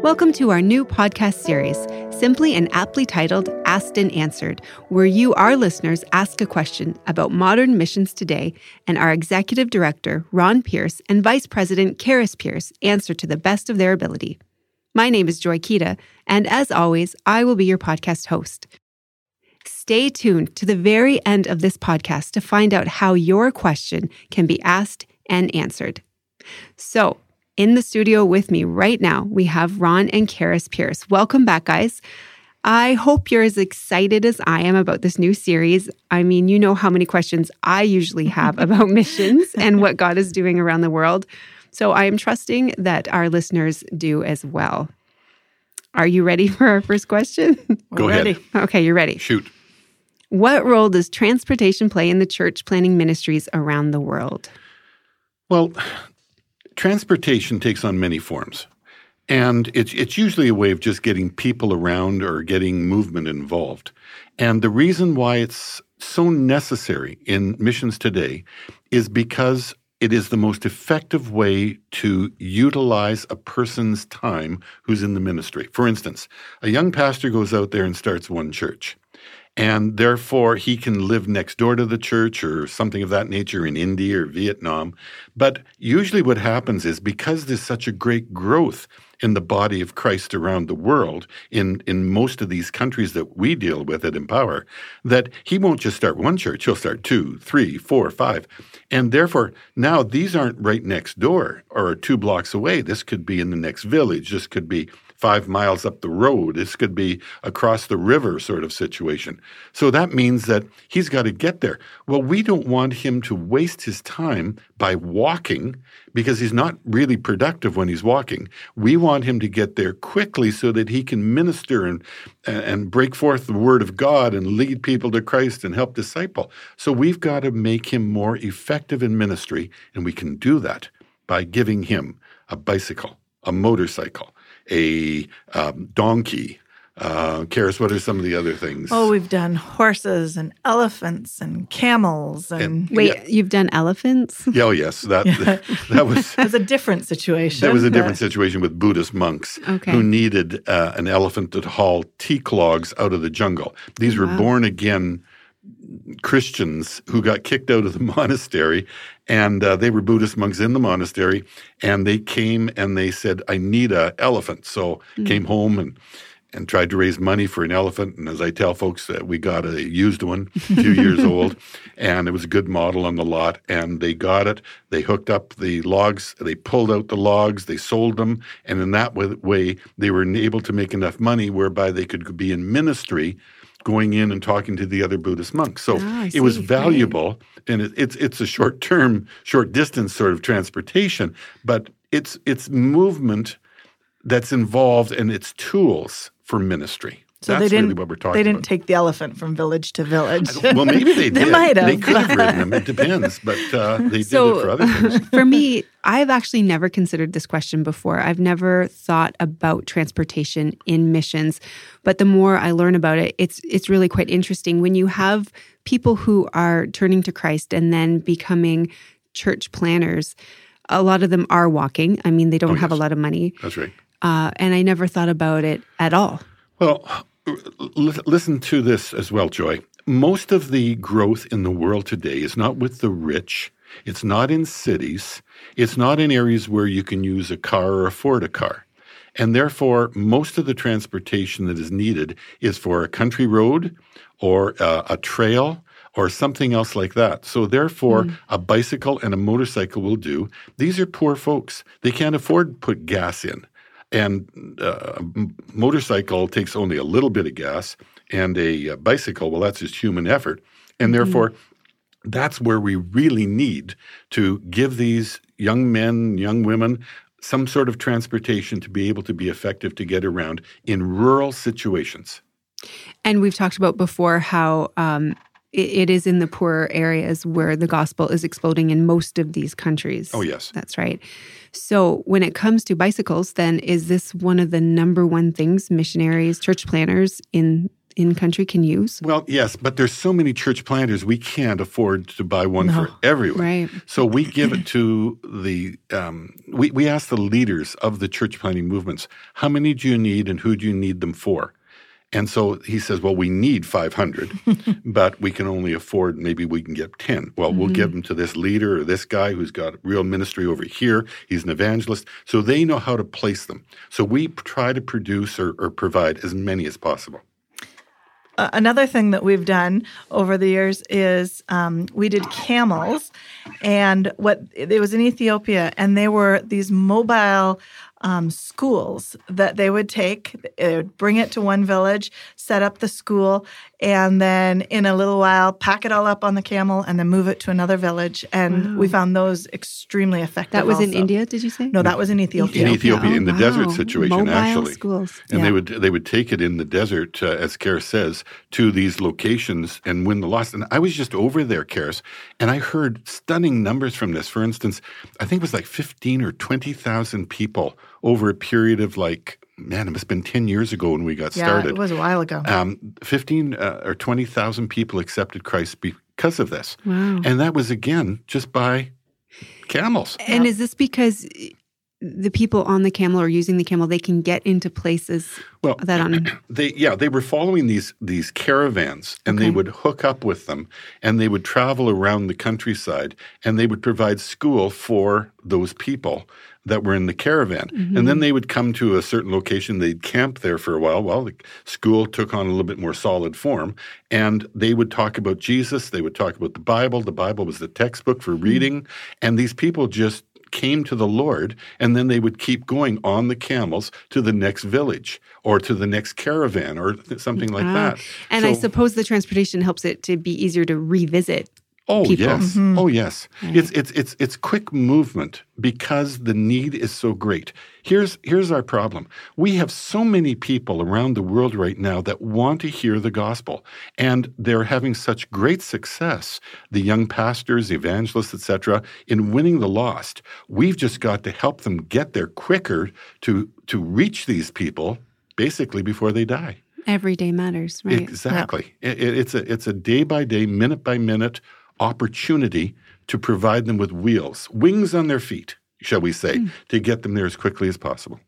Welcome to our new podcast series, simply and aptly titled Asked and Answered, where you, our listeners, ask a question about modern missions today, and our executive director, Ron Pierce, and vice president, Karis Pierce, answer to the best of their ability. My name is Joy Kita, and as always, I will be your podcast host. Stay tuned to the very end of this podcast to find out how your question can be asked and answered. So, in the studio with me right now, we have Ron and Karis Pierce. Welcome back, guys. I hope you're as excited as I am about this new series. I mean, you know how many questions I usually have about missions and what God is doing around the world. So I am trusting that our listeners do as well. Are you ready for our first question? Go We're ahead. ready. Okay, you're ready. Shoot. What role does transportation play in the church planning ministries around the world? Well, transportation takes on many forms. And it's, it's usually a way of just getting people around or getting movement involved. And the reason why it's so necessary in missions today is because it is the most effective way to utilize a person's time who's in the ministry. For instance, a young pastor goes out there and starts one church. And therefore, he can live next door to the church or something of that nature in India or Vietnam. But usually, what happens is because there's such a great growth in the body of Christ around the world, in, in most of these countries that we deal with at Empower, that he won't just start one church, he'll start two, three, four, five. And therefore, now these aren't right next door or two blocks away. This could be in the next village. This could be five miles up the road. This could be across the river sort of situation. So that means that he's got to get there. Well, we don't want him to waste his time by walking because he's not really productive when he's walking. We want him to get there quickly so that he can minister and and break forth the word of God and lead people to Christ and help disciple. So we've got to make him more effective in ministry and we can do that by giving him a bicycle, a motorcycle, a um, donkey. Uh, Karis, what are some of the other things? Oh, we've done horses and elephants and camels and, And- Wait, Yeah. you've done elephants? Yeah, oh, yes, that that was it was a different situation. that was a but- different situation with Buddhist monks Okay. who needed uh, an elephant to haul teak logs out of the jungle. These were Wow. born again Christians who got kicked out of the monastery, and uh, they were Buddhist monks in the monastery, and they came and they said, "I need a elephant." So came home and. And tried to raise money for an elephant, and as I tell folks, uh, we got a used one, a few years old, and it was a good model on the lot. And they got it. They hooked up the logs. They pulled out the logs. They sold them, and in that wa- way, they were able to make enough money whereby they could be in ministry, going in and talking to the other Buddhist monks. So Ah, it was see. Right. valuable, and it, it's it's a short term, short distance sort of transportation, but it's it's movement that's involved and it's tools for ministry. So That's they didn't. really what we're talking they didn't about. take the elephant from village to village. well, maybe they did. They did. might have. They could have ridden them. It depends, but uh, they did it for other things. for me, I've actually never considered this question before. I've never thought about transportation in missions, but the more I learn about it, it's it's really quite interesting when you have people who are turning to Christ and then becoming church planners. A lot of them are walking. I mean, they don't Oh, have a lot of money, That's right. uh, and I never thought about it at all. Well, l- listen to this as well, Joy. Most of the growth in the world today is not with the rich. It's not in cities. It's not in areas where you can use a car or afford a car. And therefore, most of the transportation that is needed is for a country road or uh, a trail or something else like that. So, therefore, a bicycle and a motorcycle will do. These are poor folks. They can't afford to put gas in. And uh, a m- motorcycle takes only a little bit of gas, and a, uh bicycle, well, that's just human effort. And therefore, that's where we really need to give these young men, young women, some sort of transportation to be able to be effective to get around in rural situations. And we've talked about before how um, it, it is in the poorer areas where the gospel is exploding in most of these countries. Oh, yes. That's right. So when it comes to bicycles, then is this one of the number one things missionaries, church planners in in country can use? Well, yes, but there's so many church planters we can't afford to buy one for everyone. Right. So we give it to the um, we we ask the leaders of the church planting movements how many do you need and who do you need them for. And so he says, well, we need 500, but we can only afford, maybe we can get 10. Well, we'll give them to this leader or this guy who's got real ministry over here. He's an evangelist. So they know how to place them. So we try to produce or, or provide as many as possible. Uh, another thing that we've done over the years is um, we did camels, and what it was in Ethiopia, and they were these mobile um, schools that they would take, they would bring it to one village, set up the school, and then in a little while pack it all up on the camel and then move it to another village. And we found those extremely effective. That was in. India, did you say? No, that was in Ethiopia. In Ethiopia, Oh, in the desert wow. situation, Mobile actually. schools. And Yeah. they would they would take it in the desert, uh, as Karis says, to these locations and win the loss. And I was just over there, Karis, and I heard stunning numbers from this. For instance, I think it was like fifteen or twenty thousand people over a period of like man, it must have been ten years ago when we got yeah, started. it was a while ago. um, 15 uh, or 20,000 people accepted Christ because of this. Wow. And that was, again, just by camels. And is this because the people on the camel or using the camel, they can get into places Well, that on they yeah they were following these these caravans and they would hook up with them and they would travel around the countryside and they would provide school for those people that were in the caravan and Mm-hmm. then they would come to a certain location they'd camp there for a while while the school took on a little bit more solid form and they would talk about jesus they would talk about the bible the bible was the textbook for reading and these people just came to the Lord, and then they would keep going on the camels to the next village or to the next caravan or th- something like Ah. that. And I suppose the transportation helps it to be easier to revisit. Oh people. yes, mm-hmm. oh yes. Mm-hmm. It's it's it's it's quick movement because the need is so great. Here's here's our problem. We have so many people around the world right now that want to hear the gospel, and they're having such great success. The young pastors, evangelists, etc., in winning the lost. We've just got to help them get there quicker to to reach these people, basically before they die. Every day matters, right? Exactly. It, it- it's a it's a day by day, minute by minute opportunity to provide them with wheels, wings on their feet, shall we say, hmm. to get them there as quickly as possible.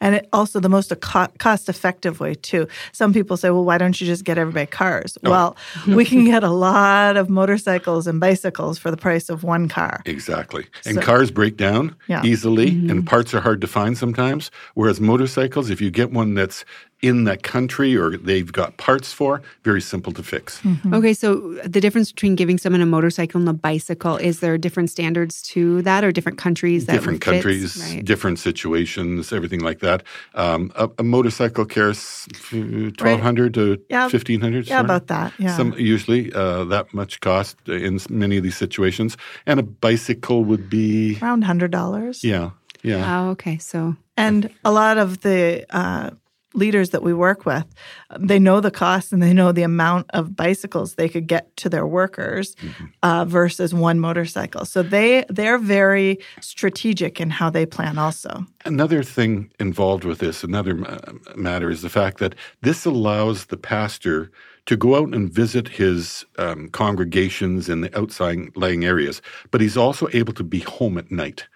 And it also the most cost effective way too. Some people say, well, why don't you just get everybody cars? Oh. Well, we can get a lot of motorcycles and bicycles for the price of one car. Exactly. And So- cars break down Yeah. easily, mm-hmm. and parts are hard to find sometimes. Whereas motorcycles, if you get one that's in that country or they've got parts for, very simple to fix. Mm-hmm. Okay, so the difference between giving someone a motorcycle and a bicycle is there different standards to that, or different countries that different fits? countries, Right. different situations, everything like that. Um, a, a motorcycle carries twelve hundred to Yeah. fifteen hundred. Yeah, about that. Yeah. Some usually uh, that much cost in many of these situations, and a bicycle would be Around hundred dollars. yeah, yeah. Oh, okay. So And a lot of the uh, leaders that we work with, they know the cost and they know the amount of bicycles they could get to their workers uh, versus one motorcycle. So they they're very strategic in how they plan. Also, Another thing involved with this, another ma- matter, is the fact that this allows the pastor to go out and visit his um, congregations in the outside outlying areas, but he's also able to be home at night.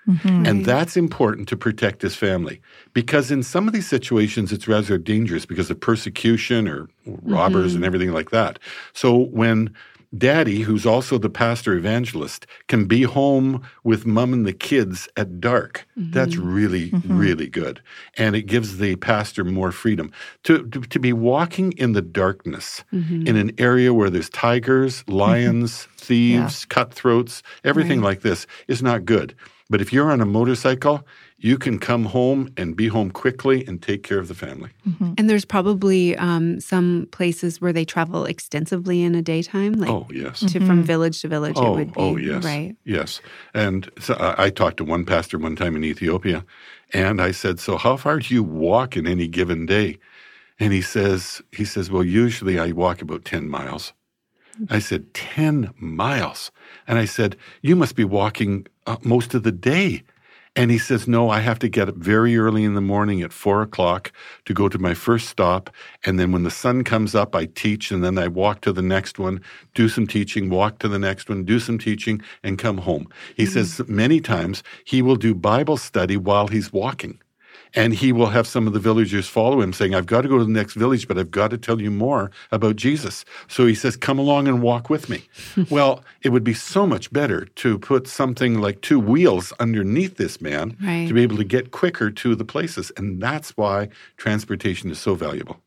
And that's important to protect his family because in some of these situations, it's rather dangerous because of persecution or robbers and everything like that. So when Daddy, who's also the pastor evangelist, can be home with mom and the kids at dark. That's mm-hmm. really, mm-hmm. really good. And it gives the pastor more freedom. To, to, to be walking in the darkness mm-hmm. in an area where there's tigers, lions, thieves, cutthroats, everything like this is not good. But if you're on a motorcycle, you can come home and be home quickly and take care of the family. and there's probably um, some places where they travel extensively in a daytime, like Oh, yes. to from village to village. it Oh, would be oh, yes, right. yes. And so I, I talked to one pastor one time in Ethiopia, and I said, "So how far do you walk in any given day?" And he says, "He says, well, usually I walk about ten miles." I said, 10 miles. And I said, You must be walking uh, most of the day. And he says, No, I have to get up very early in the morning at four o'clock to go to my first stop. And then when the sun comes up, I teach. And then I walk to the next one, do some teaching, walk to the next one, do some teaching, and come home. He mm-hmm. says many times he will do Bible study while he's walking. And he will have some of the villagers follow him, saying, I've got to go to the next village, but I've got to tell you more about Jesus. So he says, Come along and walk with me. well, it would be so much better to put something like two wheels underneath this man right. to be able to get quicker to the places. And that's why transportation is so valuable.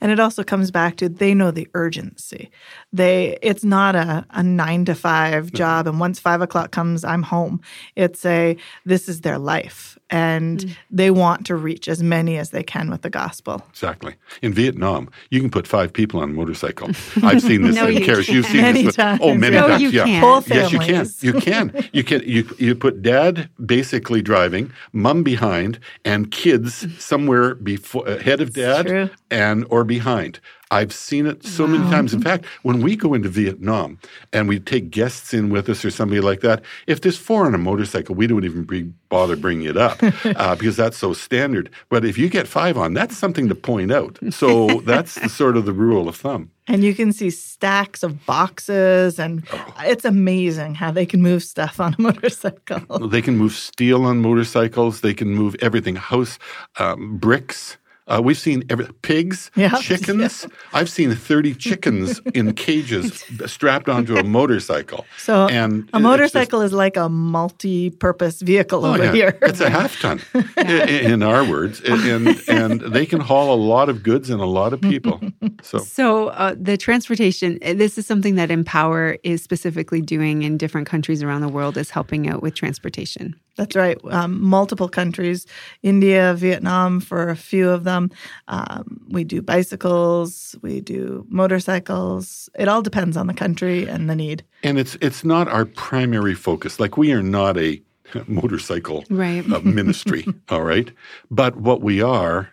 And it also comes back to they know the urgency. They it's not a, a nine to five job and once five o'clock comes, I'm home. It's a this is their life and mm. they want to reach as many as they can with the gospel. Exactly. In Vietnam, you can put five people on a motorcycle. I've seen this no, in Karis. You've seen many this. Times. Oh, many no, times. You yeah. Can. Whole yes, you can. You can. You can. You you put dad basically driving, mom behind, and kids somewhere before ahead of dad and or behind. I've seen it so wow. many times. In fact, when we go into Vietnam and we take guests in with us or somebody like that, if there's four on a motorcycle, we don't even be, bother bringing it up uh, because that's so standard. But if you get five on, that's something to point out. So that's the, sort of the rule of thumb. And you can see stacks of boxes, and oh. it's amazing how they can move stuff on a motorcycle. They can move steel on motorcycles. They can move everything, house um, bricks. Uh, we've seen every, pigs, yeah. chickens. Yeah. I've seen 30 chickens in cages strapped onto a motorcycle. So and a motorcycle just, is like a multi-purpose vehicle oh, over yeah. here. It's a half ton, in, in, our words, and and they can haul a lot of goods and a lot of people. So, so uh, the transportation. Uh, this is something that Empower is specifically doing in different countries around the world. Is helping out with transportation. That's right. Um, multiple countries, India, Vietnam, for a few of them. Um, we do bicycles, we do motorcycles. It all depends on the country and the need. And it's it's not our primary focus. Like we are not a motorcycle right. uh, ministry, all right. But what we are,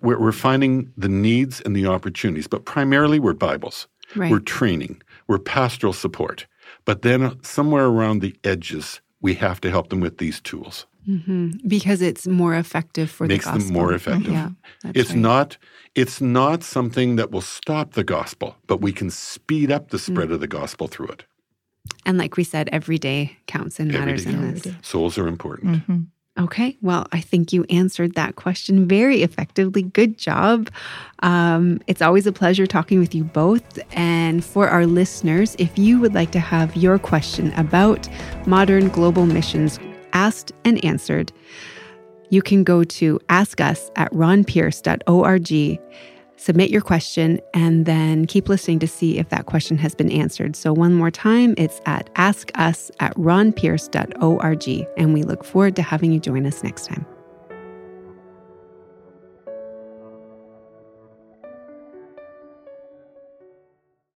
we're finding the needs and the opportunities. But primarily, we're Bibles. Right. We're training. We're pastoral support. But then somewhere around the edges we have to help them with these tools. Mm-hmm. Because it's more effective for Makes the gospel. them more effective. Yeah, it's right. not it's not something that will stop the gospel, but we can speed up the spread mm. of the gospel through it. And like we said, every day counts and matters in this. Souls are important. Mm-hmm. Okay, well, I think you answered that question very effectively. Good job. Um, it's always a pleasure talking with you both. And for our listeners, if you would like to have your question about modern global missions asked and answered, you can go to ask us at ronpierce.org submit your question, and then keep listening to see if that question has been answered. So, one more time, it's at askus at ronpierce.org. And we look forward to having you join us next time.